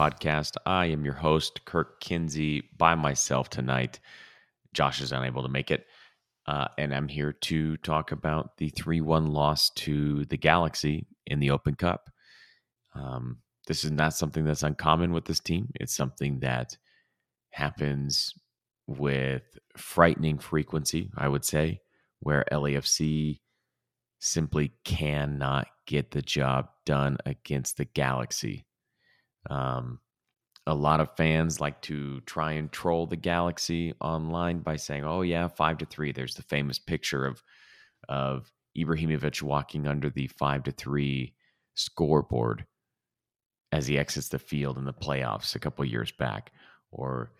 Podcast. I am your host, Kirk Kinsey, by myself tonight. Josh is unable to make it. Uh, and I'm here to talk about the 3 1 loss to the Galaxy in the Open Cup. Um, this is not something that's uncommon with this team. It's something that happens with frightening frequency, I would say, where LAFC simply cannot get the job done against the Galaxy. Um, a lot of fans like to try and troll the Galaxy online by saying, "Oh yeah, five to three. There's the famous picture of of Ibrahimovic walking under the five to three scoreboard as he exits the field in the playoffs a couple years back. Or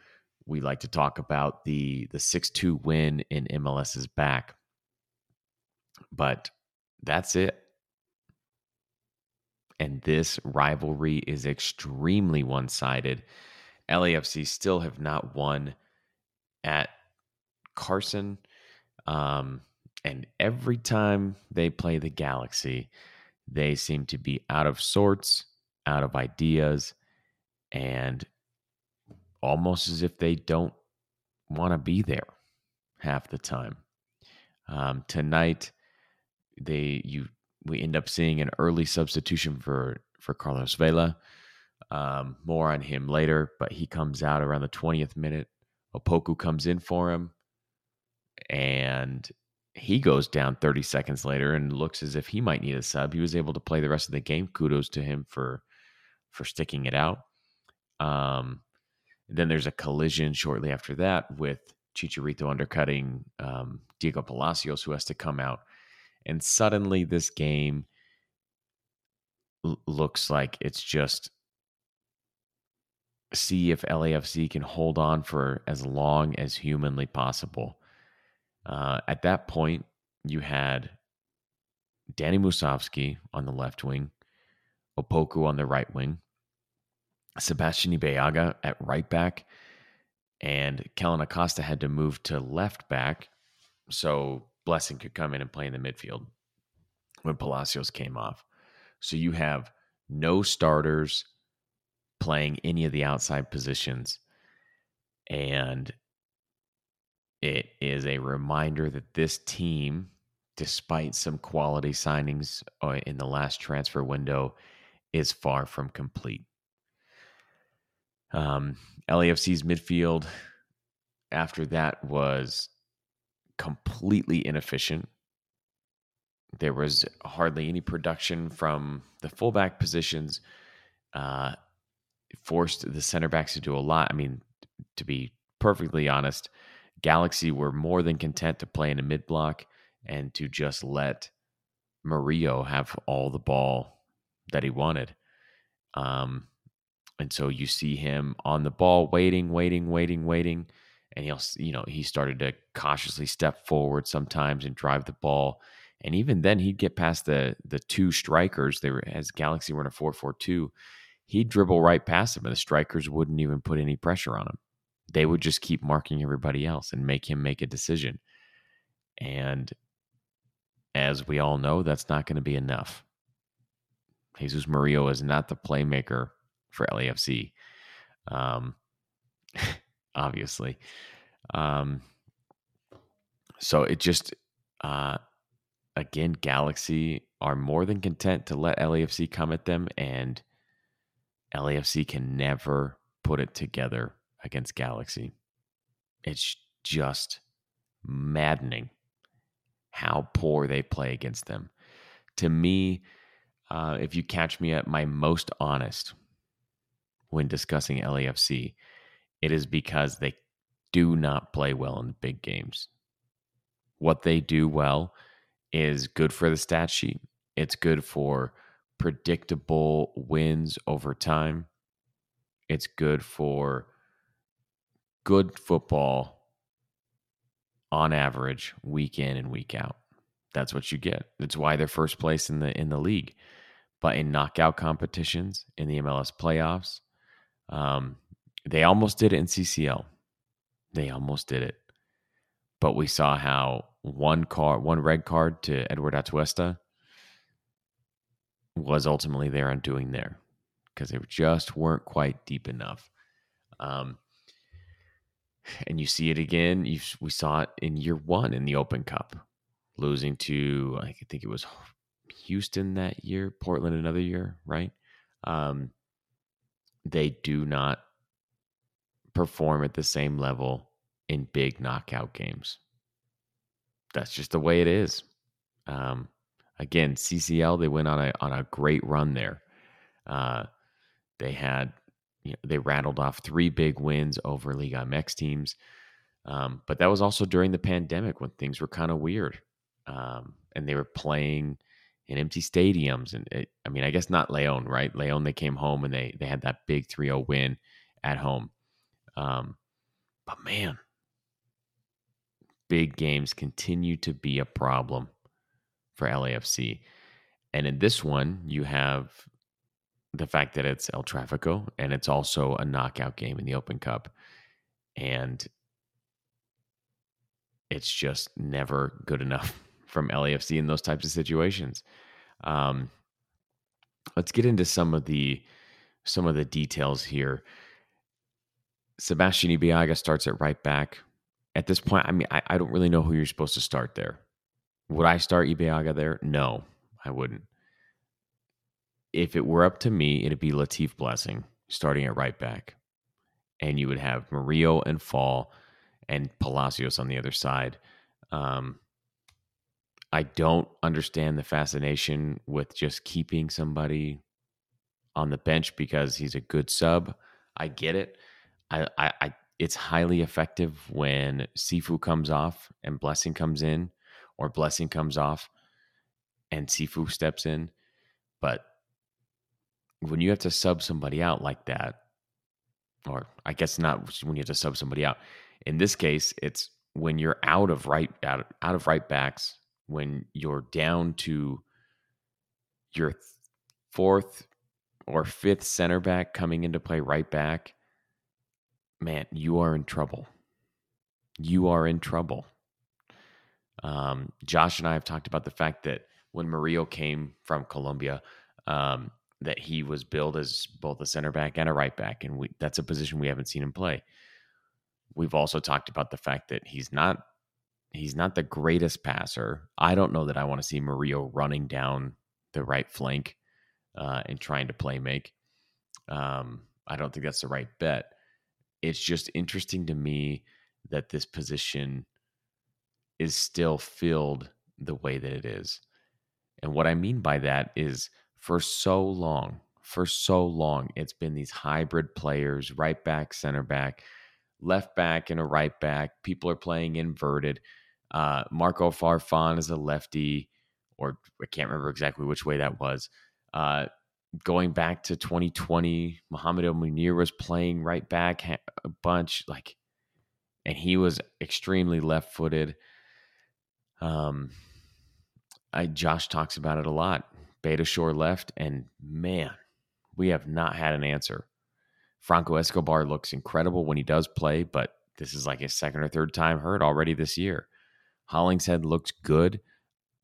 we like to talk about the the six two win in MLS's back, but that's it. And this rivalry is extremely one sided. LAFC still have not won at Carson. Um, and every time they play the Galaxy, they seem to be out of sorts, out of ideas, and almost as if they don't want to be there half the time. Um, tonight, they you we end up seeing an early substitution for for Carlos Vela. Um, more on him later, but he comes out around the 20th minute. Opoku comes in for him, and he goes down 30 seconds later and looks as if he might need a sub. He was able to play the rest of the game. Kudos to him for for sticking it out. Um, then there's a collision shortly after that with Chicharito undercutting um, Diego Palacios, who has to come out and suddenly this game l- looks like it's just see if LAFC can hold on for as long as humanly possible. Uh, at that point, you had Danny Musovski on the left wing, Opoku on the right wing, Sebastian Ibeagha at right back, and Kellyn Acosta had to move to left back. So Blessing could come in and play in the midfield when Palacios came off. So you have no starters playing any of the outside positions. And it is a reminder that this team, despite some quality signings uh, in the last transfer window, is far from complete. Um, LAFC's midfield after that was completely inefficient. There was hardly any production from the fullback positions. Uh, forced the center backs to do a lot. I mean, to be perfectly honest, Galaxy were more than content to play in a mid block and to just let Murillo have all the ball that he wanted. Um, and so you see him on the ball, waiting, waiting, waiting, waiting and he'll you know he started to cautiously step forward sometimes and drive the ball and even then he'd get past the the two strikers they were as galaxy were in a 4-4-2 he'd dribble right past them and the strikers wouldn't even put any pressure on him. They would just keep marking everybody else and make him make a decision. And as we all know that's not going to be enough. Jesus murillo is not the playmaker for lafc um, obviously. Um, so it just, uh, again, Galaxy are more than content to let LAFC come at them, and LAFC can never put it together against Galaxy. It's just maddening how poor they play against them. To me, uh, if you catch me at my most honest when discussing LAFC, it is because they do not play well in the big games. What they do well is good for the stat sheet. It's good for predictable wins over time. It's good for good football on average week in and week out. That's what you get. That's why they're first place in the in the league. But in knockout competitions, in the MLS playoffs, um, they almost did it in CCL. They almost did it. But we saw how one card, one red card to Edward Atuesta was ultimately their undoing there. because they just weren't quite deep enough. Um, and you see it again. You, we saw it in year one in the Open Cup, losing to I think it was Houston that year, Portland another year, right? Um, they do not perform at the same level in big knockout games. That's just the way it is. Um, again, CCL they went on a on a great run there. Uh, they had you know, they rattled off three big wins over Liga MX teams, um, but that was also during the pandemic when things were kind of weird, um, and they were playing in empty stadiums. And it, I mean, I guess not Leon, right? Leon they came home and they they had that big 3-0 win at home. Um, but man, big games continue to be a problem for LAFC. And in this one, you have the fact that it's El Trafico and it's also a knockout game in the Open Cup. And it's just never good enough from LAFC in those types of situations. Um, let's get into some of the some of the details here. Sebastian Ibeagha starts at right back. At this point, I mean, I, I don't really know who you're supposed to start there. Would I start Ibeagha there? No, I wouldn't. If it were up to me, it'd be Latif Blessing starting at right back. And you would have Murillo and Fall and Palacios on the other side. Um, I don't understand the fascination with just keeping somebody on the bench because he's a good sub. I get it. I, I, I it's highly effective when Cifu comes off and Blessing comes in or blessing comes off and Cifu steps in. But when you have to sub somebody out like that, or I guess not when you have to sub somebody out. In this case, it's when you're out of right out, out of right backs, when you're down to your fourth or fifth center back coming into play right back, man, you are in trouble. You are in trouble. Um, Josh and I have talked about the fact that when Murillo came from Colombia, um, that he was billed as both a center back and a right back, and we, that's a position we haven't seen him play. We've also talked about the fact that he's not he's not the greatest passer. I don't know that I want to see Murillo running down the right flank uh, and trying to play make. Um, I don't think that's the right bet. It's just interesting to me that this position is still filled the way that it is. And what I mean by that is for so long, for so long, it's been these hybrid players, right back, center back, left back, and a right back. People are playing inverted. Uh, Marco Farfan is a lefty, or I can't remember exactly which way that was. Uh, going back to 2020, Mohamed El Munir was playing right back a bunch, like, and he was extremely left footed. Um, I Josh talks about it a lot. Beitashour left, and man, we have not had an answer. Franco Escobar looks incredible when he does play, but this is like his second or third time hurt already this year. Hollingshead looks good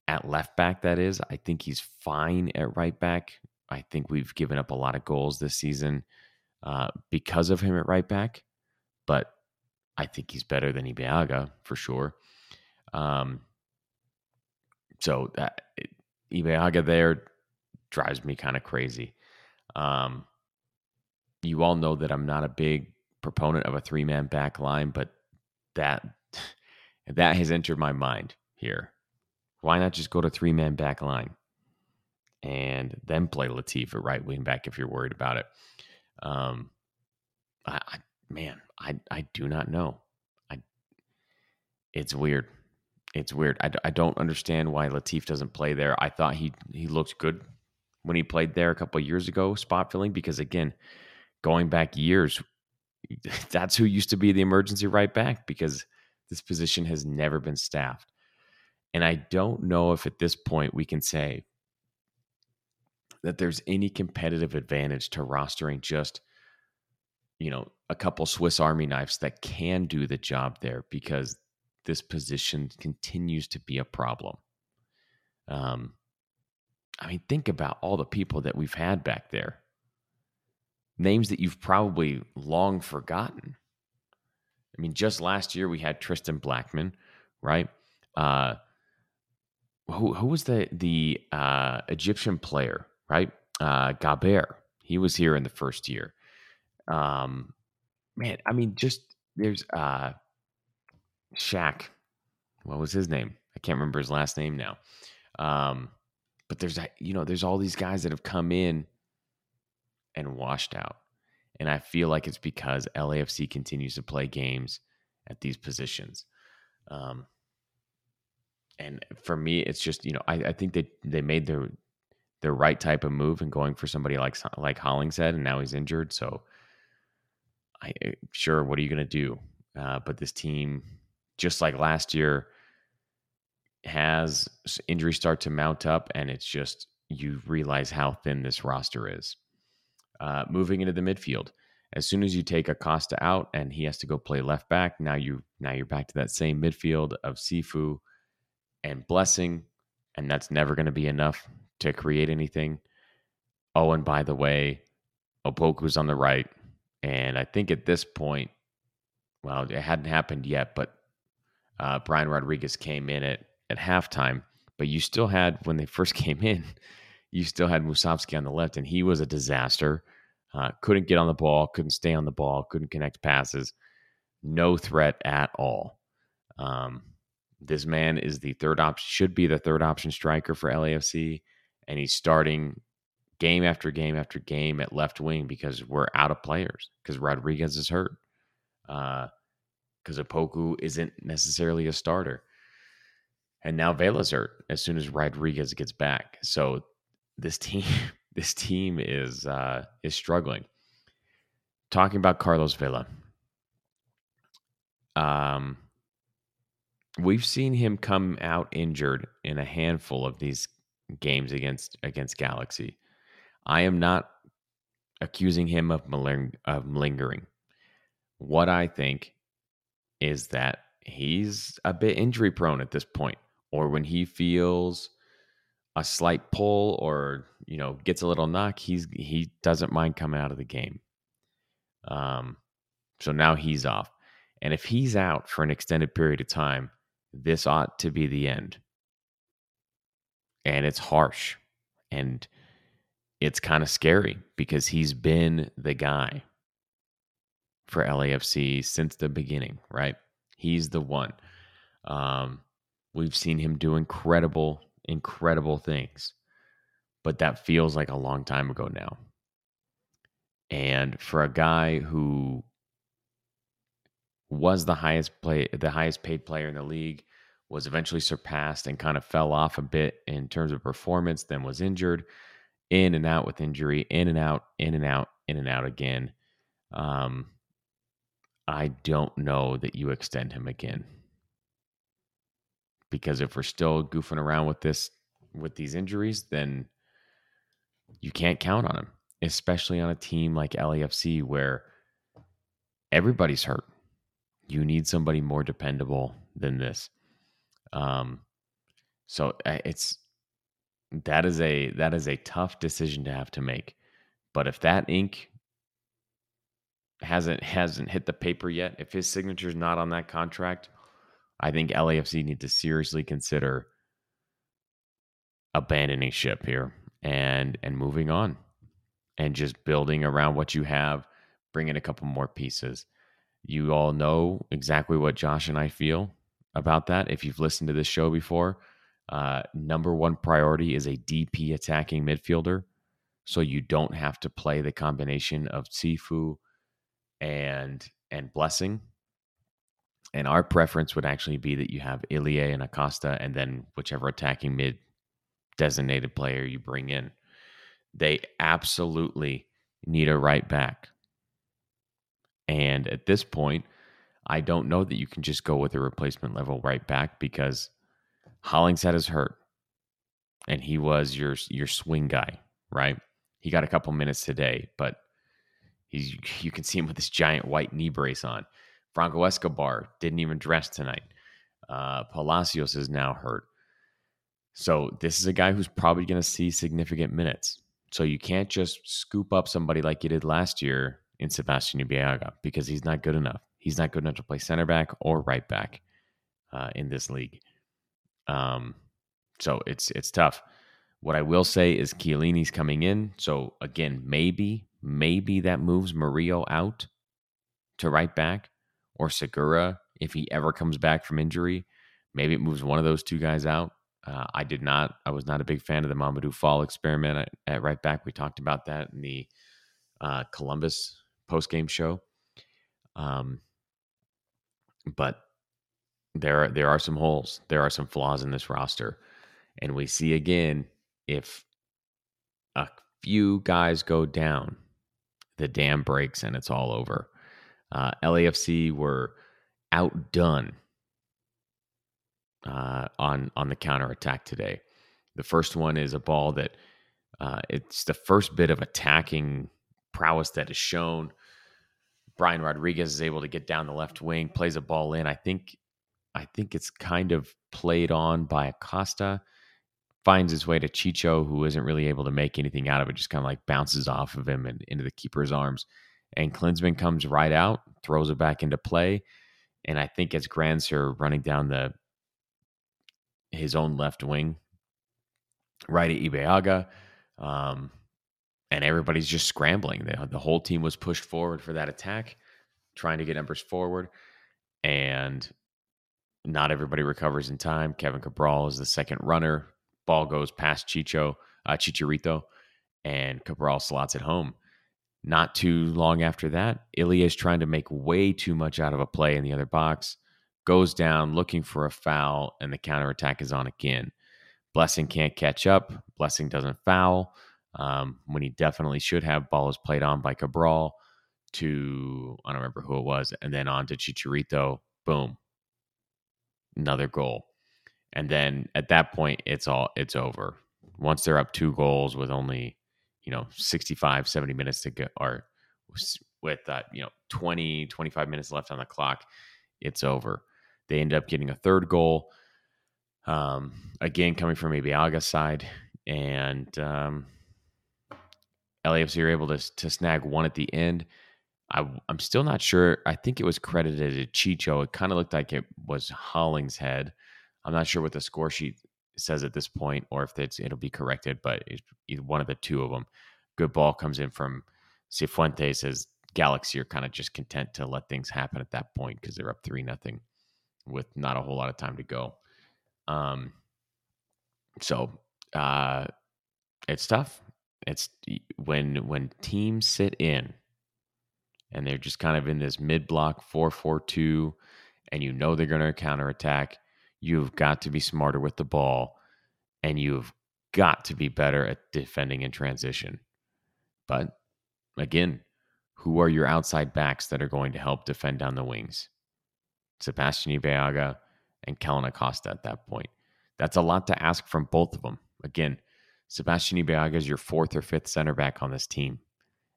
at left back, that is. I think he's fine at right back. I think we've given up a lot of goals this season uh, because of him at right back, but I think he's better than Ibeagha for sure. Um, so that Ibeagha there drives me kind of crazy. Um, you all know that I'm not a big proponent of a three man back line, but that that has entered my mind here. Why not just go to three man back line and then play Latif at right wing back if you're worried about it? Um, I, I man, I I do not know. I it's weird it's weird. I, I don't understand why Latif doesn't play there. I thought he he looked good when he played there a couple years ago, spot filling. Because again, going back years, that's who used to be the emergency right back. Because this position has never been staffed, and I don't know if at this point we can say that there's any competitive advantage to rostering just you know a couple Swiss Army knives that can do the job there because this position continues to be a problem. Um, I mean, think about all the people that we've had back there. names that you've probably long forgotten. I mean, just last year we had Tristan Blackman, right? Uh, who who was the the uh, Egyptian player, right? Uh, Gaber. He was here in the first year. Um, man, I mean, just there's uh, Shaq. What was his name? I can't remember his last name now. Um, but there's you know there's all these guys that have come in and washed out, and I feel like it's because LAFC continues to play games at these positions. Um, and for me, it's just you know I, I think they they made their the right type of move and going for somebody like like Hollingshead, and now he's injured. So, I eh, sure what are you going to do? Uh, but this team, just like last year, has injuries start to mount up, and it's just you realize how thin this roster is. Uh, moving into the midfield, as soon as you take Acosta out and he has to go play left back, now you now you're back to that same midfield of Cifu and Blessing, and that's never going to be enough to create anything. Oh, and by the way, Opoku's on the right, and I think at this point, well, it hadn't happened yet, but uh, Brian Rodriguez came in at at halftime. But you still had when they first came in, you still had Musovski on the left, and he was a disaster. Uh, couldn't get on the ball, couldn't stay on the ball, couldn't connect passes. No threat at all. Um, this man is the third option, should be the third option striker for LAFC, and he's starting game after game after game at left wing because we're out of players because Rodriguez is hurt. Because uh, Opoku isn't necessarily a starter. And now Vela's hurt as soon as Rodriguez gets back. So this team, this team is uh, is struggling. Talking about Carlos Vela. Um, we've seen him come out injured in a handful of these games against against Galaxy. I am not accusing him of, maling- of malingering. What I think is that he's a bit injury prone at this point, or when he feels a slight pull or you know gets a little knock, he's he doesn't mind coming out of the game. Um, so now he's off, and if he's out for an extended period of time, this ought to be the end. And it's harsh and it's kind of scary because he's been the guy for LAFC since the beginning, right? He's the one. Um, we've seen him do incredible, incredible things, but that feels like a long time ago now. And for a guy who was the highest play the highest paid player in the league was eventually surpassed and kind of fell off a bit in terms of performance then was injured in and out with injury in and out in and out in and out again. Um i don't know that you extend him again. Because if we're still goofing around with this with these injuries then you can't count on him especially on a team like LAFC where everybody's hurt. You need somebody more dependable than this. Um, so uh, it's that is a that is a tough decision to have to make. But if that ink hasn't hasn't hit the paper yet, if his signature is not on that contract, I think LAFC need to seriously consider abandoning ship here and and moving on and just building around what you have, bringing a couple more pieces. You all know exactly what Josh and I feel about that. If you've listened to this show before, uh, number one priority is a DP attacking midfielder. So you don't have to play the combination of Cifu and and Blessing. And our preference would actually be that you have Ilie and Acosta, and then whichever attacking mid designated player you bring in. They absolutely need a right back. And at this point, I don't know that you can just go with a replacement level right back because Hollingshead is hurt. And he was your your swing guy, right? He got a couple minutes today, but he's you can see him with this giant white knee brace on. Franco Escobar didn't even dress tonight. Uh, Palacios is now hurt. So this is a guy who's probably going to see significant minutes. So you can't just scoop up somebody like you did last year in Sebastian Ibeagha because he's not good enough. He's not good enough to play center back or right back uh, in this league. Um, so it's it's tough. What I will say is Chiellini's coming in. So again, maybe maybe that moves Murillo out to right back or Segura if he ever comes back from injury. Maybe it moves one of those two guys out. Uh, I did not. I was not a big fan of the Mamadou Fall experiment at, at right back. We talked about that in the uh, Columbus post game show. Um, but there there are some holes. There are some flaws in this roster, and we see again if a few guys go down, the dam breaks and it's all over. Uh, LAFC were outdone uh, on on the counter attack today. The first one is a ball that uh, it's the first bit of attacking prowess that is shown. Brian Rodriguez is able to get down the left wing, plays a ball in. I think I think it's kind of played on by Acosta, finds his way to Chicho, who isn't really able to make anything out of it, just kind of like bounces off of him and into the keeper's arms. And Klinsmann comes right out, throws it back into play. And I think as Grandsir running down the his own left wing, right at Ibeagha. Um, and everybody's just scrambling. The, the whole team was pushed forward for that attack, trying to get numbers forward. And not everybody recovers in time. Kevin Cabral is the second runner. Ball goes past Chicho, uh, Chicharito, and Cabral slots it home. Not too long after that, Ilie is trying to make way too much out of a play in the other box goes down looking for a foul, and the counterattack is on again. Blessing can't catch up. Blessing doesn't foul um, when he definitely should have. Ball is played on by Cabral to, I don't remember who it was, and then on to Chicharito. Boom. Another goal. And then at that point, it's all, it's over. Once they're up two goals with only, you know, 65, 70 minutes to go, or with, uh, you know, 20, 25 minutes left on the clock, it's over. They end up getting a third goal. Um, again, coming from Ibeagha's side. And um, LAFC are able to, to snag one at the end. I, am still not sure. I think it was credited to Chicho. It kind of looked like it was Hollingshead. I'm not sure what the score sheet says at this point, or if it's it'll be corrected. But it's one of the two of them. Good ball comes in from Cifuentes as Galaxy are kind of just content to let things happen at that point because they're up three nothing with not a whole lot of time to go. Um, so uh, it's tough. It's when when teams sit in and they're just kind of in this mid block four four two, and you know they're going to counterattack. You've got to be smarter with the ball, and you've got to be better at defending in transition. But again, who are your outside backs that are going to help defend down the wings? Sebastian Ibeagha, and Kellyn Acosta at that point. That's a lot to ask from both of them. Again, Sebastian Ibeagha is your fourth or fifth center back on this team,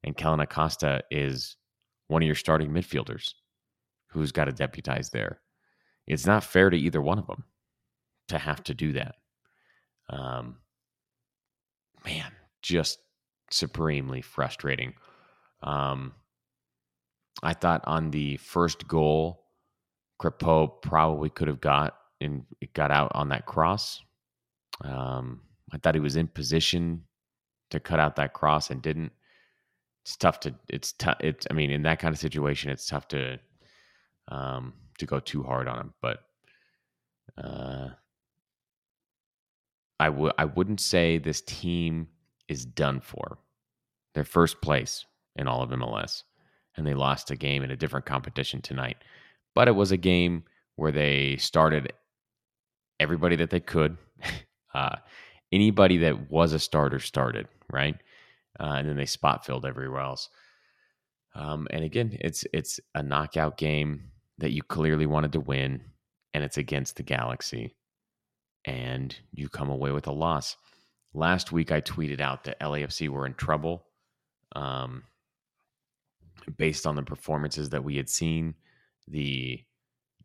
and Kellyn Acosta is one of your starting midfielders who's got to deputize there. It's not fair to either one of them to have to do that. Um, man, just supremely frustrating. Um, I thought on the first goal, Crépeau probably could have got and got out on that cross. Um, I thought he was in position to cut out that cross and didn't. It's tough to. It's tough. It's. I mean, in that kind of situation, it's tough to um, to go too hard on him. But uh, I would. I wouldn't say this team is done for. Their first place in all of MLS, and they lost a game in a different competition tonight but it was a game where they started everybody that they could. Uh, anybody that was a starter started, right? Uh, and then they spot filled everywhere else. Um, and again, it's it's a knockout game that you clearly wanted to win, and it's against the Galaxy, and you come away with a loss. Last week, I tweeted out that LAFC were in trouble, um, based on the performances that we had seen the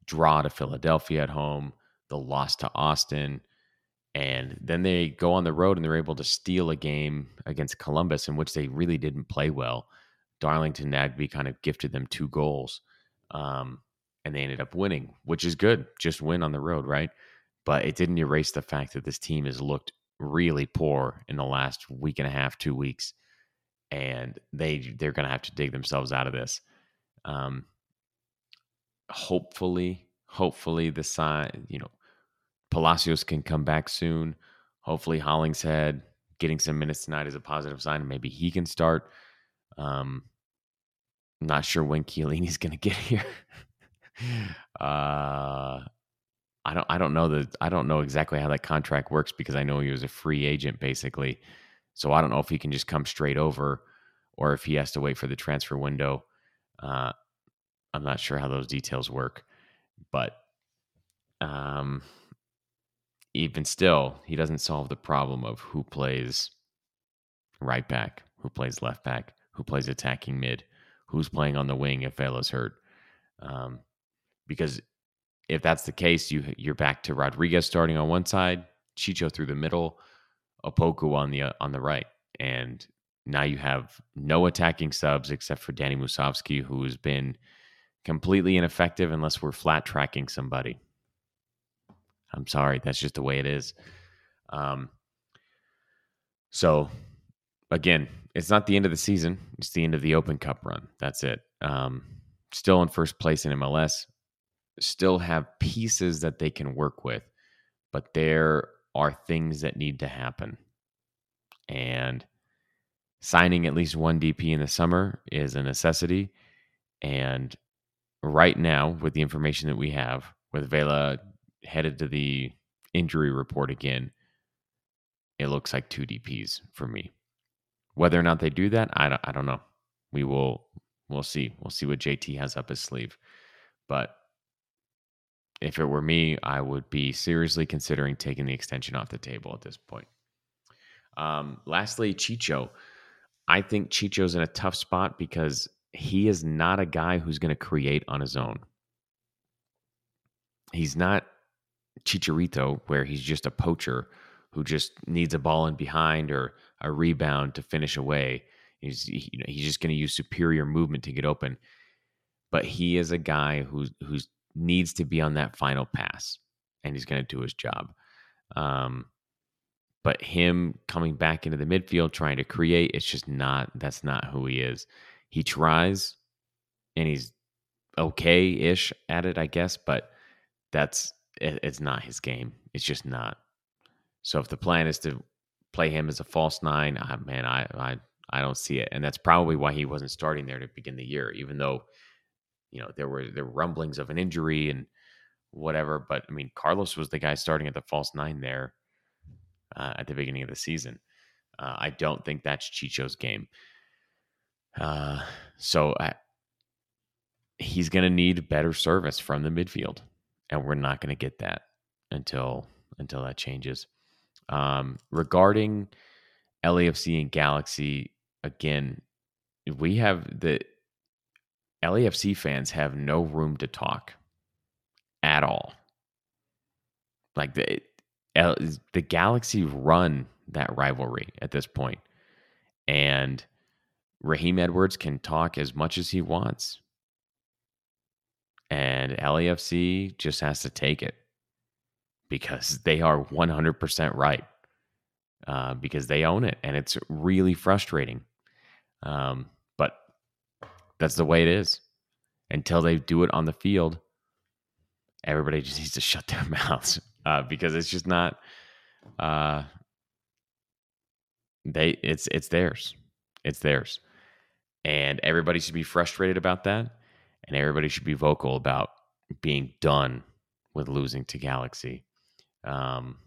draw to Philadelphia at home, the loss to Austin, And then they go on the road and they're able to steal a game against Columbus in which they really didn't play well. Darlington Nagbe kind of gifted them two goals. Um, and they ended up winning, which is good. Just win on the road, right? But it didn't erase the fact that this team has looked really poor in the last week and a half, two weeks, and they they're going to have to dig themselves out of this. Um, hopefully, hopefully the sign, you know, Palacios can come back soon. Hopefully, Hollingshead getting some minutes tonight is a positive sign. Maybe he can start. Um, not sure when Chiellini's going to get here. uh, I don't I don't know the I don't know exactly how that contract works because I know he was a free agent basically. So I don't know if he can just come straight over or if he has to wait for the transfer window. Uh, I'm not sure how those details work, but um, even still, he doesn't solve the problem of who plays right back, who plays left back, who plays attacking mid, who's playing on the wing if Vela's hurt. Um, because if that's the case, you you're back to Rodriguez starting on one side, Chicho through the middle, Opoku on the uh, on the right, and now you have no attacking subs except for Danny Musovski, who has been completely ineffective unless we're flat tracking somebody. I'm sorry, that's just the way it is. Um, so again, it's not the end of the season; it's the end of the Open Cup run. That's it. Um, still in first place in MLS, still have pieces that they can work with, but there are things that need to happen. And signing at least one DP in the summer is a necessity. And right now, with the information that we have, with Vela headed to the injury report again, it looks like two DPs for me. Whether or not they do that, I don't, I don't know. We will we'll see. We'll see what JT has up his sleeve. But if it were me, I would be seriously considering taking the extension off the table at this point. Um, lastly, Chicho. I think Chicho's in a tough spot because he is not a guy who's going to create on his own. He's not Chicharito, where he's just a poacher who just needs a ball in behind or a rebound to finish away. He's you know, he's just going to use superior movement to get open. But he is a guy who who's needs to be on that final pass, and he's going to do his job. Um, but him coming back into the midfield trying to create, it's just not. That's not who he is. He tries, and he's okay-ish at it, I guess. But that's it, it's not his game. It's just not. So if the plan is to play him as a false nine, I, man, I, I I don't see it, and that's probably why he wasn't starting there to begin the year, even though you know there were there were rumblings of an injury and whatever. But I mean, Carlos was the guy starting at the false nine there uh, at the beginning of the season. Uh, I don't think that's Chicho's game. Uh, so I, he's going to need better service from the midfield, and we're not going to get that until until that changes. Um, regarding LAFC and Galaxy, again, we have the LAFC fans have no room to talk at all. Like the the Galaxy run that rivalry at this point, and Raheem Edwards can talk as much as he wants, and LAFC just has to take it because they are 100% right uh, because they own it, and it's really frustrating. Um, but that's the way it is. Until they do it on the field, everybody just needs to shut their mouths uh, because it's just not. Uh, they it's it's theirs, it's theirs, and everybody should be frustrated about that, and everybody should be vocal about being done with losing to Galaxy, um,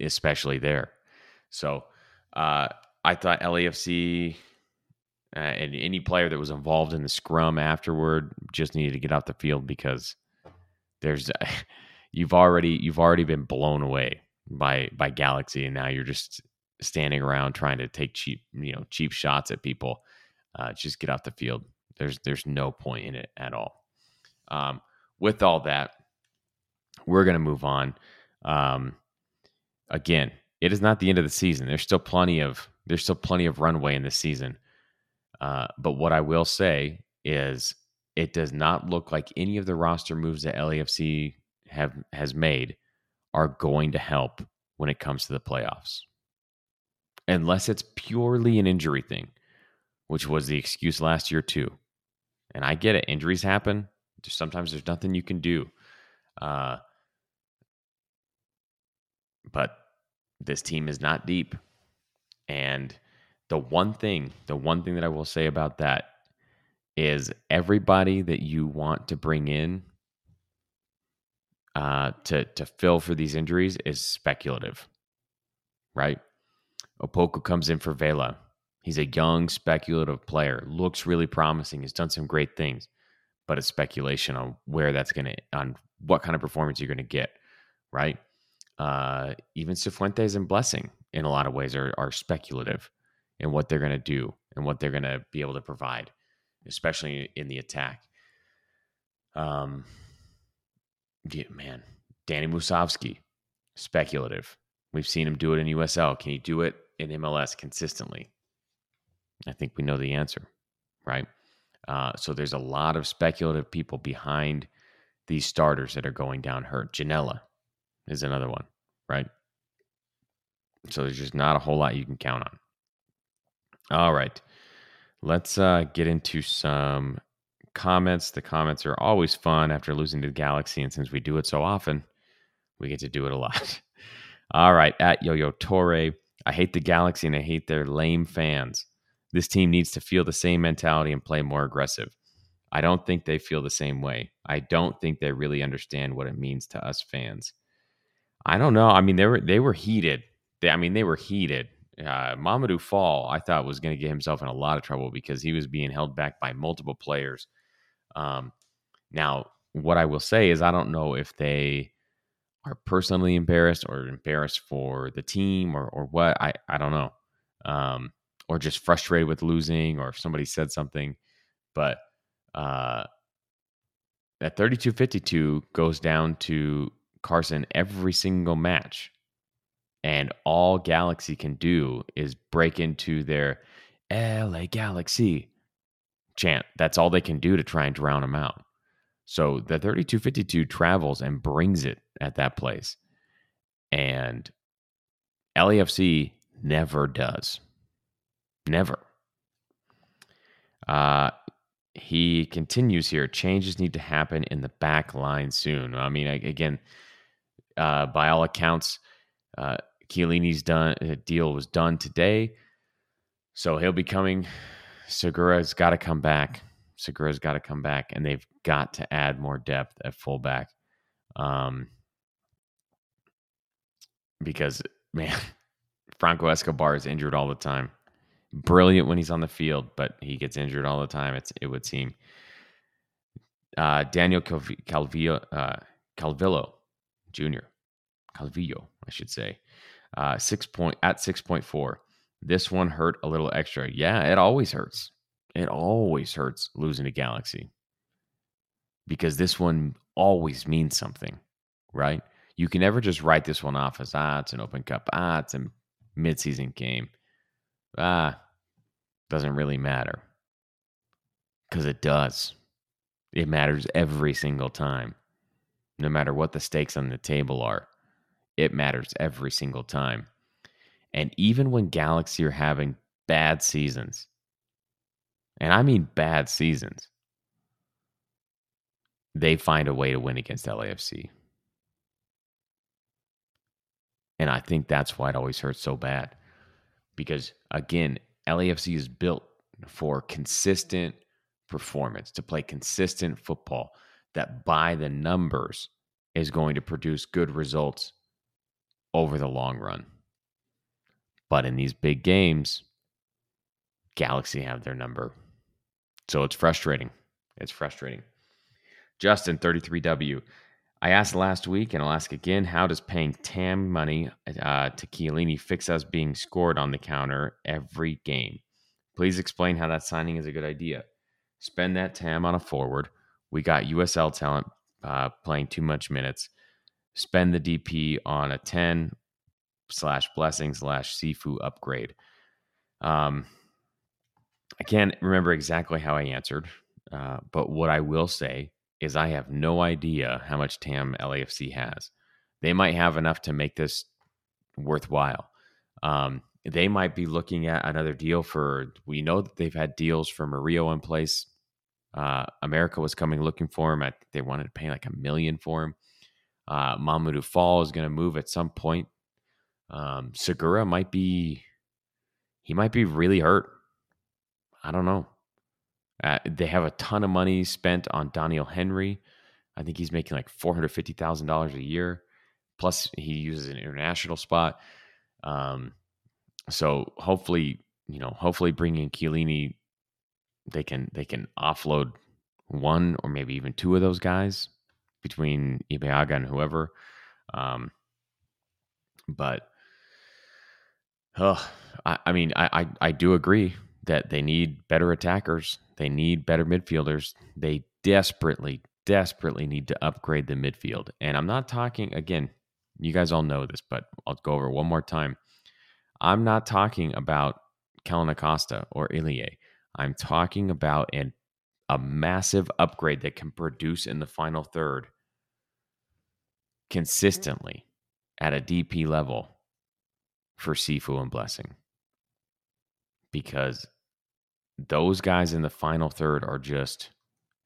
especially there. So uh, I thought LAFC uh, and any player that was involved in the scrum afterward just needed to get off the field because there's you've already you've already been blown away by by Galaxy, and now you're just standing around trying to take cheap you know cheap shots at people. Uh, just get off the field. There's there's no point in it at all. Um, with all that, we're gonna move on. Um, again, it is not the end of the season. There's still plenty of there's still plenty of runway in this season. Uh, but what I will say is, it does not look like any of the roster moves that LAFC have has made are going to help when it comes to the playoffs, unless it's purely an injury thing, which was the excuse last year too. And I get it, injuries happen. Sometimes there's nothing you can do. Uh, but this team is not deep. And the one thing, the one thing that I will say about that is everybody that you want to bring in uh, to to fill for these injuries is speculative, right? Opoku comes in for Vela. He's a young, speculative player. Looks really promising. Has done some great things, but it's speculation on where that's going to, on what kind of performance you're going to get, right? Uh, even Cifuentes and Blessing, in a lot of ways, are, are speculative in what they're going to do and what they're going to be able to provide, especially in the attack. Um, yeah, man, Danny Musovski, speculative. We've seen him do it in USL. Can he do it in MLS consistently? I think we know the answer, right? Uh, so there's a lot of speculative people behind these starters that are going down hurt. Janela is another one, right? So there's just not a whole lot you can count on. All right. Let's uh, get into some comments. The comments are always fun after losing to the Galaxy. And since we do it so often, we get to do it a lot. All right. At Yo Yo Torre, I hate the Galaxy and I hate their lame fans. This team needs to feel the same mentality and play more aggressive. I don't think they feel the same way. I don't think they really understand what it means to us fans. I don't know. I mean, they were they were heated. They, I mean, they were heated. Uh, Mamadou Fall, I thought was going to get himself in a lot of trouble because he was being held back by multiple players. Um, now, what I will say is, I don't know if they are personally embarrassed or embarrassed for the team or or what. I I don't know. Um, or just frustrated with losing or if somebody said something. But uh, that 32 52 goes down to Carson every single match. And all Galaxy can do is break into their LA Galaxy chant. That's all they can do to try and drown him out. So the 3252 travels and brings it at that place. And LAFC never does. Never. Uh, he continues here. Changes need to happen in the back line soon. I mean, again, uh, by all accounts, uh, Chiellini's done uh, deal was done today, so he'll be coming. Segura's got to come back. Segura's got to come back, and they've got to add more depth at fullback. Um, because man, Franco Escobar is injured all the time brilliant when he's on the field, but he gets injured all the time. It's it would seem. Uh, Daniel Calvillo, uh, Calvillo Jr. Calvillo, I should say, uh, six point at six point four. This one hurt a little extra. Yeah, it always hurts. It always hurts losing to Galaxy because this one always means something, right? You can never just write this one off as ah, it's an Open Cup, ah, it's a midseason game. Ah, doesn't really matter. Because it does. It matters every single time. No matter what the stakes on the table are, it matters every single time. And even when Galaxy are having bad seasons, and I mean bad seasons, they find a way to win against LAFC. And I think that's why it always hurts so bad. Because again, LAFC is built for consistent performance, to play consistent football that by the numbers is going to produce good results over the long run. But in these big games, Galaxy have their number. So it's frustrating. It's frustrating. Justin, 33W. I asked last week and I'll ask again how does paying TAM money uh, to Chiellini fix us being scored on the counter every game? Please explain how that signing is a good idea. Spend that TAM on a forward. We got USL talent uh, playing too much minutes. Spend the DP on a 10 slash blessing slash Cifu upgrade. Um, I can't remember exactly how I answered, uh, but what I will say is I have no idea how much TAM LAFC has. They might have enough to make this worthwhile. Um, they might be looking at another deal for. We know that they've had deals for Murillo in place. Uh, America was coming looking for him. They wanted to pay like a million for him. Uh, Mamadou Fall is going to move at some point. Um, Segura might be. He might be really hurt. I don't know. Uh, they have a ton of money spent on Doneil Henry. I think he's making like four hundred fifty thousand dollars a year. Plus, he uses an international spot. Um, so hopefully, you know, hopefully bringing Chiellini, they can they can offload one or maybe even two of those guys between Ibeagha and whoever. Um, but, oh, I, I mean, I, I I do agree that they need better attackers. They need better midfielders. They desperately, desperately need to upgrade the midfield. And I'm not talking again. You guys all know this, but I'll go over one more time. I'm not talking about Kellyn Acosta or Ilie. I'm talking about an, a massive upgrade that can produce in the final third consistently at a DP level for Cifu and Blessing. Because those guys in the final third are just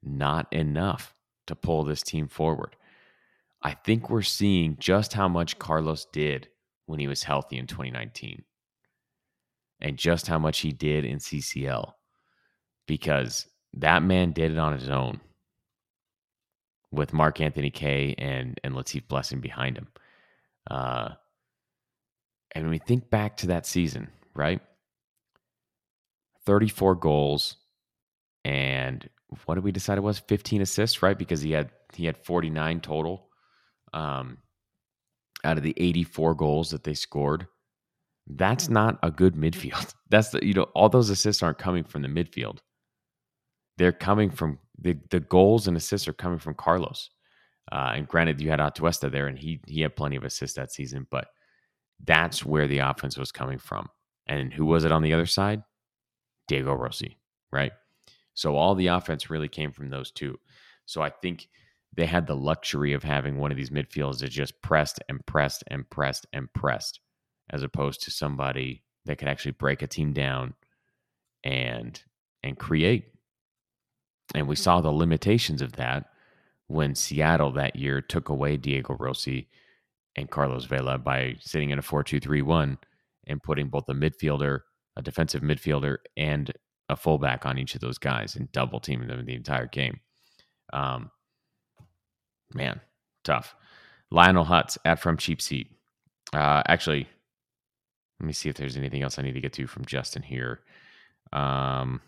not enough to pull this team forward. I think we're seeing just how much Carlos did when he was healthy in 2019 and just how much he did in CCL because that man did it on his own with Mark Anthony Kaye and and Latif Blessing behind him. Uh, and we think back to that season, right? 34 goals and what did we decide it was? 15 assists right? Because he had he had 49 total um, out of the 84 goals that they scored. That's not a good midfield. That's the you know all those assists aren't coming from the midfield. They're coming from the the goals and assists are coming from carlos. Uh, and granted you had atuesta there and he he had plenty of assists that season but that's where the offense was coming from. And who was it on the other side Diego Rossi, right? So all the offense really came from those two. So I think they had the luxury of having one of these midfielders that just pressed and pressed and pressed and pressed, as opposed to somebody that could actually break a team down and and create. And we saw the limitations of that when Seattle that year took away Diego Rossi and Carlos Vela by sitting in a 4-2-3-1 and putting both a midfielder a defensive midfielder and a fullback on each of those guys and double teaming them the entire game. Um, man, tough. Lionel Hutz at from cheap seat. Uh, actually, let me see if there's anything else I need to get to from Justin here. Um,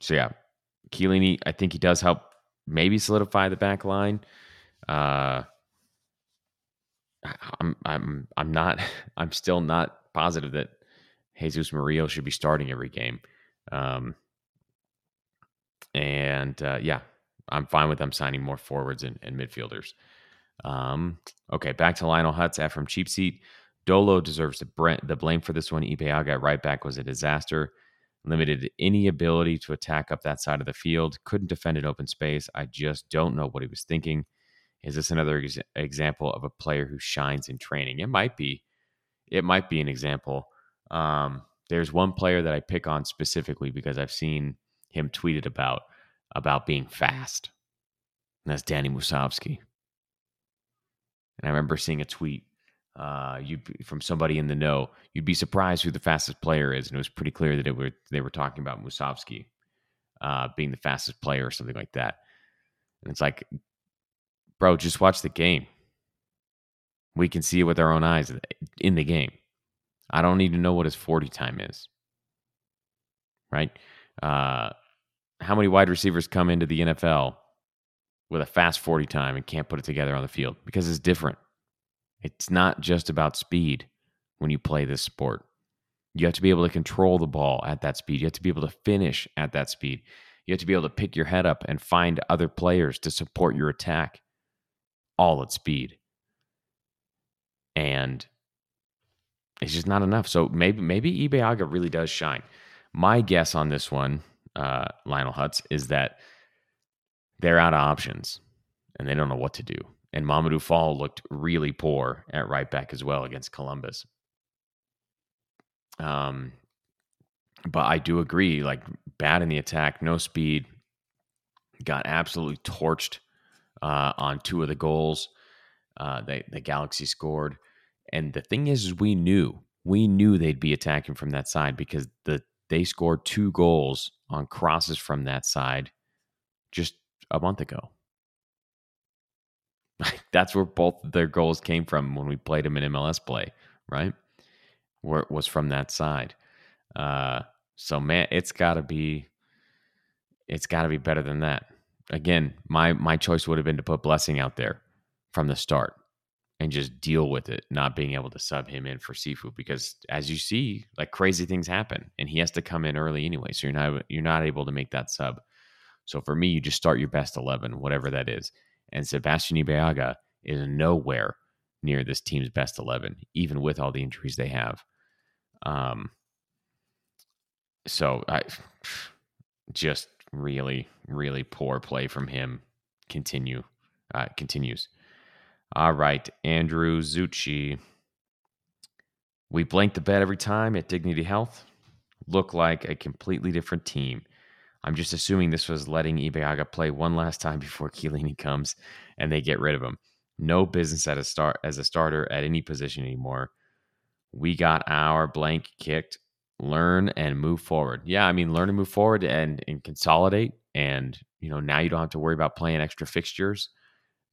so yeah, Chiellini, I think he does help maybe solidify the back line. Uh, I'm I'm I'm not I'm still not positive that Jesus Murillo should be starting every game. Um, and uh, yeah, I'm fine with them signing more forwards and, and midfielders. Um, okay, back to Lionel Hutz from cheap seat. Dolo deserves the, the blame for this one. Ibeagha at right back was a disaster. Limited any ability to attack up that side of the field. Couldn't defend an open space. I just don't know what he was thinking. Is this another ex- example of a player who shines in training? It might be. It might be an example. Um, there's one player that I pick on specifically because I've seen him tweeted about about being fast. And that's Danny Musovski. And I remember seeing a tweet uh, you from somebody in the know. You'd be surprised who the fastest player is, and it was pretty clear that it were they were talking about Musovski uh, being the fastest player or something like that. And it's like, bro, just watch the game. We can see it with our own eyes in the game. I don't need to know what his 40 time is. Right? Uh, how many wide receivers come into the NFL with a fast 40 time and can't put it together on the field? Because it's different. It's not just about speed when you play this sport. You have to be able to control the ball at that speed. You have to be able to finish at that speed. You have to be able to pick your head up and find other players to support your attack all at speed. And it's just not enough. So maybe maybe Ibeagha really does shine. My guess on this one, uh, Lionel Hutz, is that they're out of options and they don't know what to do. And Mamadou Fall looked really poor at right back as well against Columbus. Um, but I do agree, like bad in the attack, no speed, got absolutely torched uh, on two of the goals. Uh, they, the Galaxy scored, and the thing is, is, we knew we knew they'd be attacking from that side because the they scored two goals on crosses from that side just a month ago. That's where both their goals came from when we played them in MLS play, right? Where it was from that side. Uh, so man, it's got to be, it's got to be better than that. Again, my my choice would have been to put Blessing out there from the start and just deal with it, not being able to sub him in for Cifu because as you see, like crazy things happen, and he has to come in early anyway. So you're not you're not able to make that sub. So for me, you just start your best eleven, whatever that is. And Sebastian Ibeagha is nowhere near this team's best 11, even with all the injuries they have. Um, so I just really, really poor play from him. Continue, uh, continues. All right, Andrew Zucci. We blanked the bet every time at Dignity Health. Look like a completely different team. I'm just assuming this was letting Ibeagha play one last time before Chiellini comes and they get rid of him. No business at a start as a starter at any position anymore. We got our blank kicked. Learn and move forward. Yeah, I mean, learn and move forward and and consolidate. And you know, now you don't have to worry about playing extra fixtures.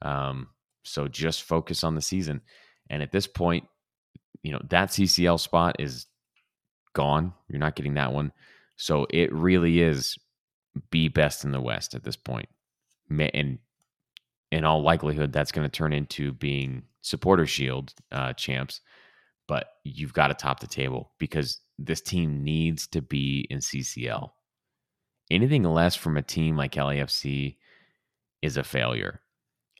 Um, so just focus on the season. And at this point, you know that CCL spot is gone. You're not getting that one. So it really is be best in the West at this point. And in all likelihood, that's going to turn into being supporter shield uh, champs. But you've got to top the table because this team needs to be in CCL. Anything less from a team like LAFC is a failure.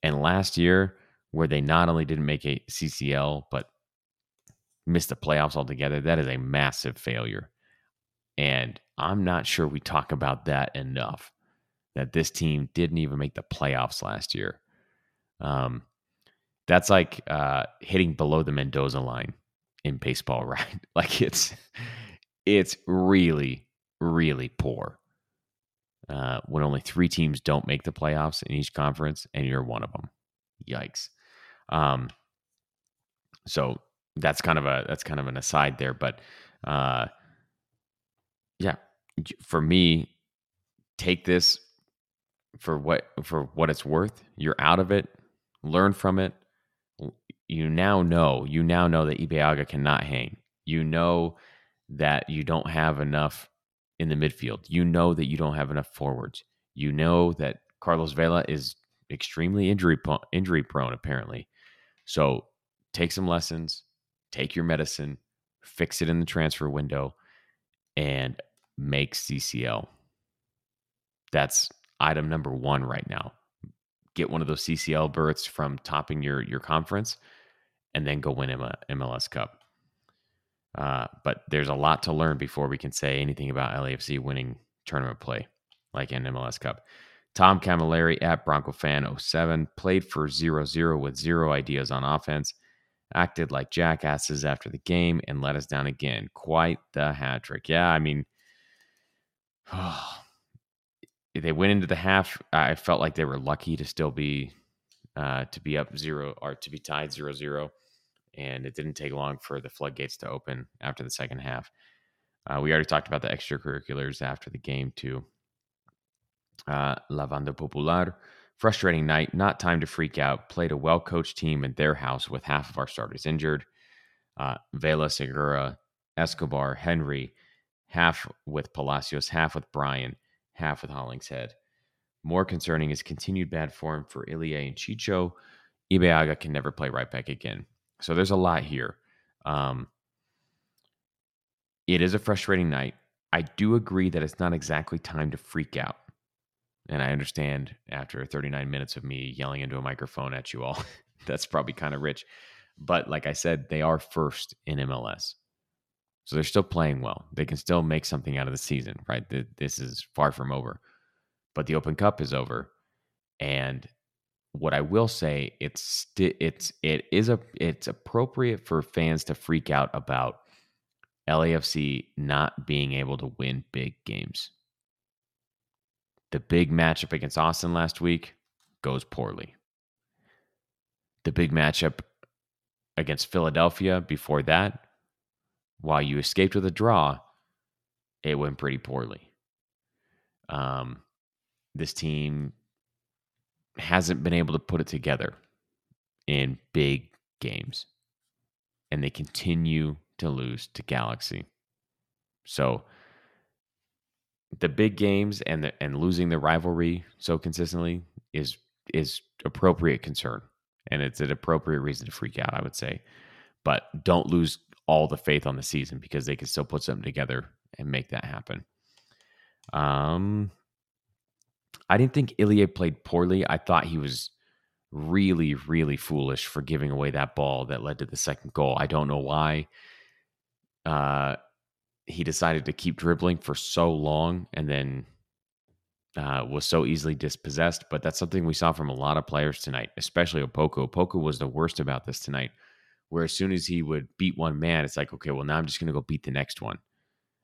And last year, where they not only didn't make a CCL, but missed the playoffs altogether, that is a massive failure. And I'm not sure we talk about that enough that this team didn't even make the playoffs last year. Um, that's like uh, hitting below the Mendoza line in baseball, right? Like it's it's really really poor. Uh, when only three teams don't make the playoffs in each conference, and you're one of them. Yikes! Um, so that's kind of a that's kind of an aside there, but uh, yeah, for me, take this for what for what it's worth. You're out of it. Learn from it. You now know. You now know that Ibeagha cannot hang. You know that you don't have enough in the midfield. You know that you don't have enough forwards. You know that Carlos Vela is extremely injury injury prone apparently. So take some lessons, take your medicine, fix it in the transfer window, and make CCL. That's item number one right now. Get one of those CCL berths from topping your your conference, and then go win MLS Cup. Uh, but there's a lot to learn before we can say anything about LAFC winning tournament play, like an MLS Cup. Tom Camilleri at Bronco Fan 07 played for 0 0 with zero ideas on offense, acted like jackasses after the game, and let us down again. Quite the hat trick. Yeah, I mean, they went into the half. I felt like they were lucky to still be uh, to be up zero or to be tied zero zero, and it didn't take long for the floodgates to open after the second half. Uh, we already talked about the extracurriculars after the game too. Uh, Lavanda Popular, frustrating night. Not time to freak out. Played a well coached team in their house with half of our starters injured. Uh, Vela, Segura, Escobar, Henry, half with Palacios, half with Brian, half with Hollingshead. More concerning is continued bad form for Ilie and Chicho. Ibeagha can never play right back again. So there's a lot here. Um, it is a frustrating night. I do agree that it's not exactly time to freak out. And I understand after 39 minutes of me yelling into a microphone at you all, that's probably kind of rich. But like I said, they are first in MLS. So they're still playing well. They can still make something out of the season, right? This is far from over. But the Open Cup is over. And what I will say, it's it's it is a it's appropriate for fans to freak out about LAFC not being able to win big games. The big matchup against Austin last week goes poorly. The big matchup against Philadelphia before that, while you escaped with a draw, it went pretty poorly. Um, this team hasn't been able to put it together in big games, and they continue to lose to Galaxy. So the big games and the, and losing the rivalry so consistently is is appropriate concern and it's an appropriate reason to freak out, I would say. But don't lose all the faith on the season because they can still put something together and make that happen. Um, I didn't think Ilie played poorly. I thought he was really, really foolish for giving away that ball that led to the second goal. I don't know why. Uh, he decided to keep dribbling for so long and then uh, was so easily dispossessed. But that's something we saw from a lot of players tonight, especially Opoku. Opoku was the worst about this tonight, where as soon as he would beat one man, it's like, okay, well, now I'm just going to go beat the next one.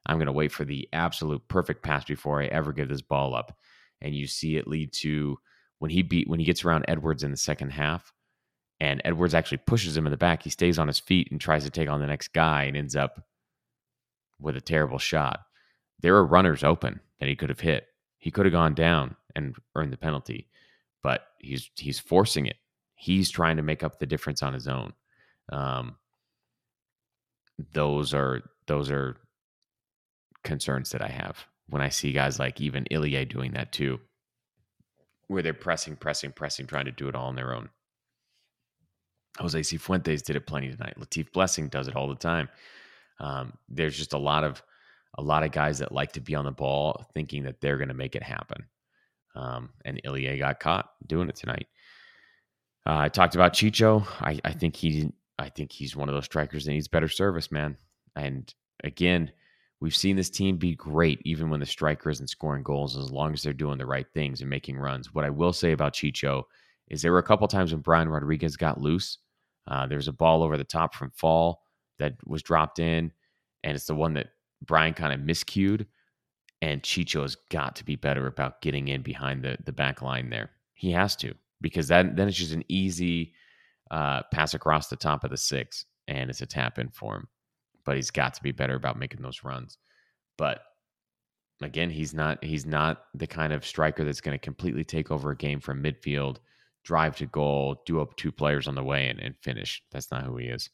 I'm going to wait for the absolute perfect pass before I ever give this ball up. And you see it lead to when he beat when he gets around Edwards in the second half, and Edwards actually pushes him in the back. He stays on his feet and tries to take on the next guy and ends up with a terrible shot. There are runners open that he could have hit. He could have gone down and earned the penalty, but he's he's forcing it. He's trying to make up the difference on his own. Um, those are those are concerns that I have when I see guys like even Ilie doing that too, where they're pressing, pressing, pressing, trying to do it all on their own. Jose Cifuentes did it plenty tonight. Latif Blessing does it all the time. Um, there's just a lot of a lot of guys that like to be on the ball, thinking that they're going to make it happen. Um, and Ilie got caught doing it tonight. Uh, I talked about Chicho. I, I think he, I think he's one of those strikers that needs better service, man. And again, we've seen this team be great even when the striker isn't scoring goals, as long as they're doing the right things and making runs. What I will say about Chicho is there were a couple times when Brian Rodriguez got loose. Uh, there was a ball over the top from Fall that was dropped in, and it's the one that Brian kind of miscued. And Chicho has got to be better about getting in behind the the back line there. He has to because that then it's just an easy uh, pass across the top of the six, and it's a tap in for him. But he's got to be better about making those runs. But again, he's not he's not the kind of striker that's going to completely take over a game from midfield, drive to goal, do up two players on the way, and, and finish. That's not who he is.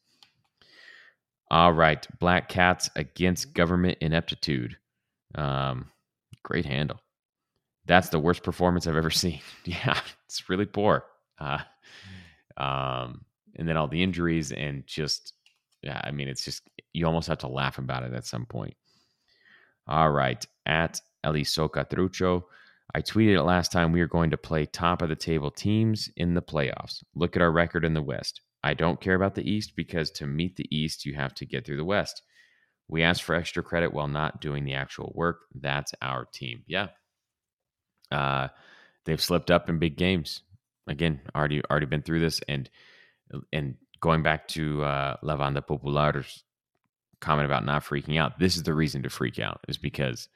All right, Black Cats against government ineptitude. Um, great handle. That's the worst performance I've ever seen. Yeah, it's really poor. Uh, um, and then all the injuries and just, yeah, I mean, it's just you almost have to laugh about it at some point. All right, at Elisoka Trucho. I tweeted it last time we are going to play top of the table teams in the playoffs. Look at our record in the West. I don't care about the East because to meet the East, you have to get through the West. We ask for extra credit while not doing the actual work. That's our team. Yeah. Uh, they've slipped up in big games. Again, already already been through this, and and going back to uh, Lavanda Popular's comment about not freaking out. This is the reason to freak out is because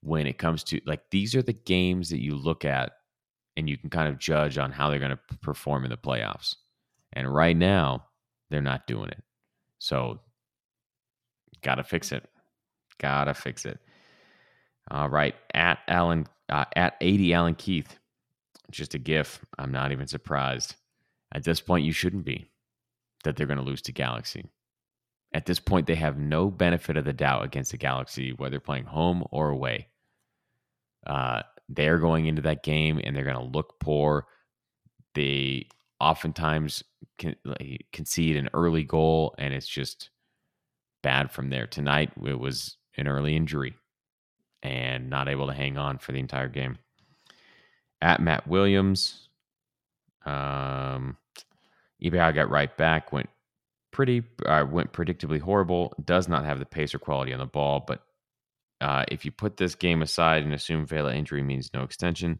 when it comes to like these are the games that you look at and you can kind of judge on how they're going to perform in the playoffs. And right now, they're not doing it. So, gotta fix it. Gotta fix it. All right, at Alan, uh, at 80 Alan Keith, just a gif. I'm not even surprised. At this point, you shouldn't be that they're going to lose to Galaxy. At this point, they have no benefit of the doubt against the Galaxy, whether playing home or away. Uh, they're going into that game and they're going to look poor. They oftentimes concede an early goal, and it's just bad from there. Tonight, it was an early injury and not able to hang on for the entire game. At Matt Williams, um, Ibeagha got right back. Went pretty uh, went predictably horrible. Does not have the pace or quality on the ball. But uh, if you put this game aside and assume Vela injury means no extension,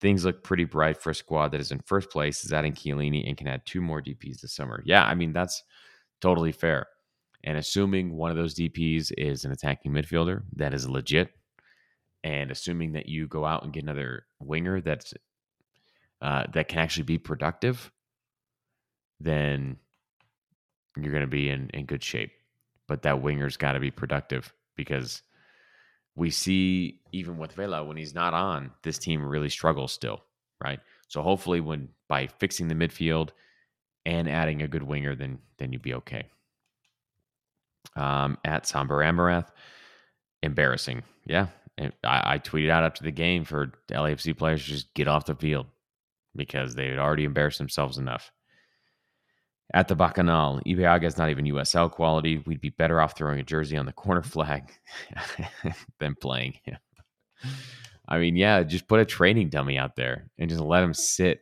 things look pretty bright for a squad that is in first place, is adding Chiellini and can add two more DPs this summer. Yeah, I mean that's totally fair. And assuming one of those DPs is an attacking midfielder that is legit, and assuming that you go out and get another winger that's uh, that can actually be productive, then you're going to be in, in good shape. But that winger's got to be productive because we see even with Vela when he's not on, this team really struggles still, right? So hopefully, when by fixing the midfield and adding a good winger, then then you'd be okay. Um, at Sambar Amarath, embarrassing, yeah. I, I tweeted out after the game for LAFC players to just get off the field because they had already embarrassed themselves enough. At the Bacchanal, Ibeagha is not even USL quality. We'd be better off throwing a jersey on the corner flag than playing him. I mean, yeah, just put a training dummy out there and just let him sit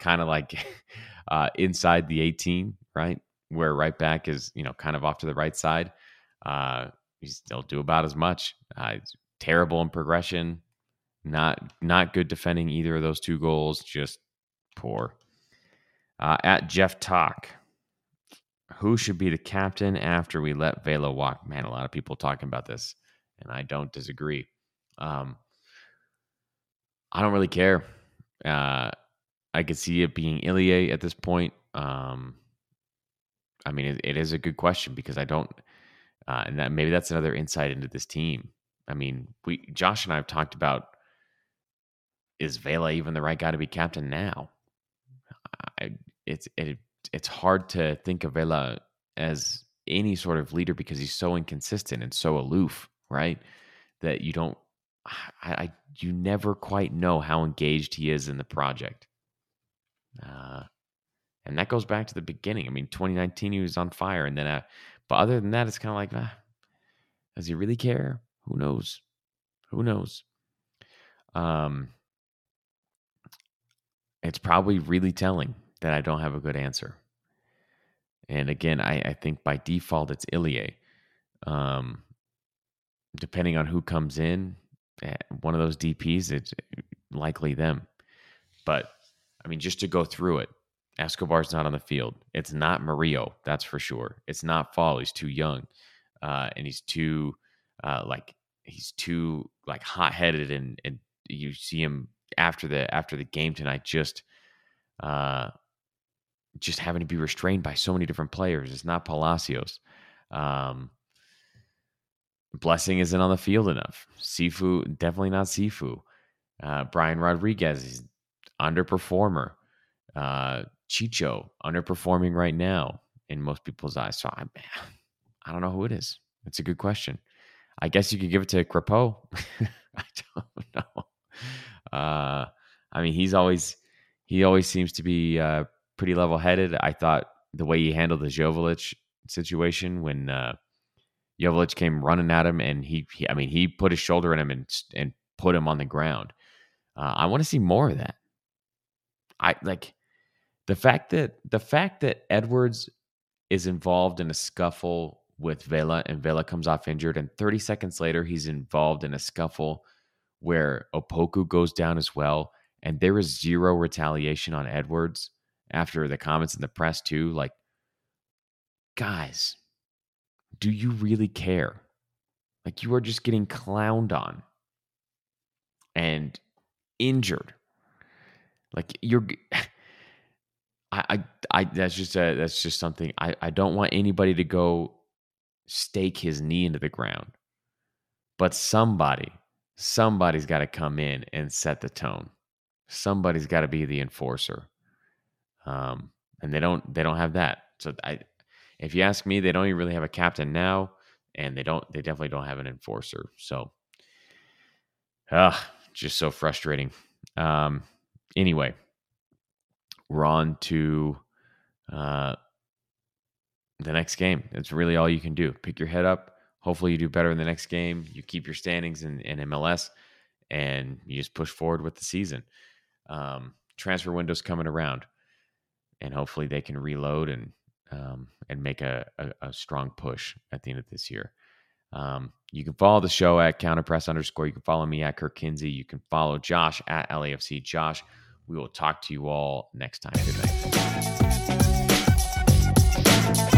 kind of like uh, inside the 18, right? Where right back is, you know, kind of off to the right side. Uh, still do about as much. Uh, terrible in progression, not not good defending either of those two goals. Just poor. Uh, at Jeff Talk, who should be the captain after we let Vela walk? Man, a lot of people talking about this, and I don't disagree. Um, I don't really care. Uh, I could see it being Ilie at this point. Um, I mean, it, it is a good question because I don't, uh, and that maybe that's another insight into this team. I mean, we Josh and I have talked about is Vela even the right guy to be captain now? I, it's it, it's hard to think of Vela as any sort of leader because he's so inconsistent and so aloof, right? That you don't, I, I you never quite know how engaged he is in the project. Uh, and that goes back to the beginning. I mean, 2019 he was on fire, and then, uh, but other than that, it's kind of like, ah, does he really care? Who knows? Who knows? Um, it's probably really telling that I don't have a good answer. And again, I, I think by default it's Ilie. Um, depending on who comes in, eh, one of those DPs, it's likely them. But I mean, just to go through it, Escobar's not on the field. It's not Murillo, that's for sure. It's not Fall. He's too young, uh, and he's too uh, like he's too like hot headed, and and you see him after the after the game tonight just uh just having to be restrained by so many different players. It's not Palacios. Um, Blessing isn't on the field enough. Cifu, definitely not Cifu. Uh, Brian Rodriguez is underperformer. Uh, Chicho, underperforming right now in most people's eyes. So I, I don't know who it is. It's a good question. I guess you could give it to Crepeau. I don't know. Uh, I mean, he's always he always seems to be uh, pretty level headed. I thought the way he handled the Joveljic situation when uh, came running at him and he, he, I mean, he put his shoulder in him and and put him on the ground. Uh, I want to see more of that. I like the fact that the fact that Edwards is involved in a scuffle with Vela and Vela comes off injured, and 30 seconds later he's involved in a scuffle where Opoku goes down as well, and there is zero retaliation on Edwards after the comments in the press too like guys do you really care? Like you are just getting clowned on and injured. Like you're I, I i that's just a that's just something i i don't want anybody to go stake his knee into the ground but somebody somebody's got to come in and set the tone. Somebody's got to be the enforcer um, and they don't they don't have that. So I, if you ask me, they don't even really have a captain now, and they don't they definitely don't have an enforcer. So, ah, just so frustrating. Um, anyway, we're on to uh, the next game. It's really all you can do. Pick your head up. Hopefully, you do better in the next game. You keep your standings in, in MLS, and you just push forward with the season. Um, transfer windows coming around and hopefully they can reload and um, and make a, a, a, strong push at the end of this year. Um, you can follow the show at counterpress underscore. You can follow me at Kirk Kinsey. You can follow Josh at LAFC Josh. We will talk to you all next time. Good night.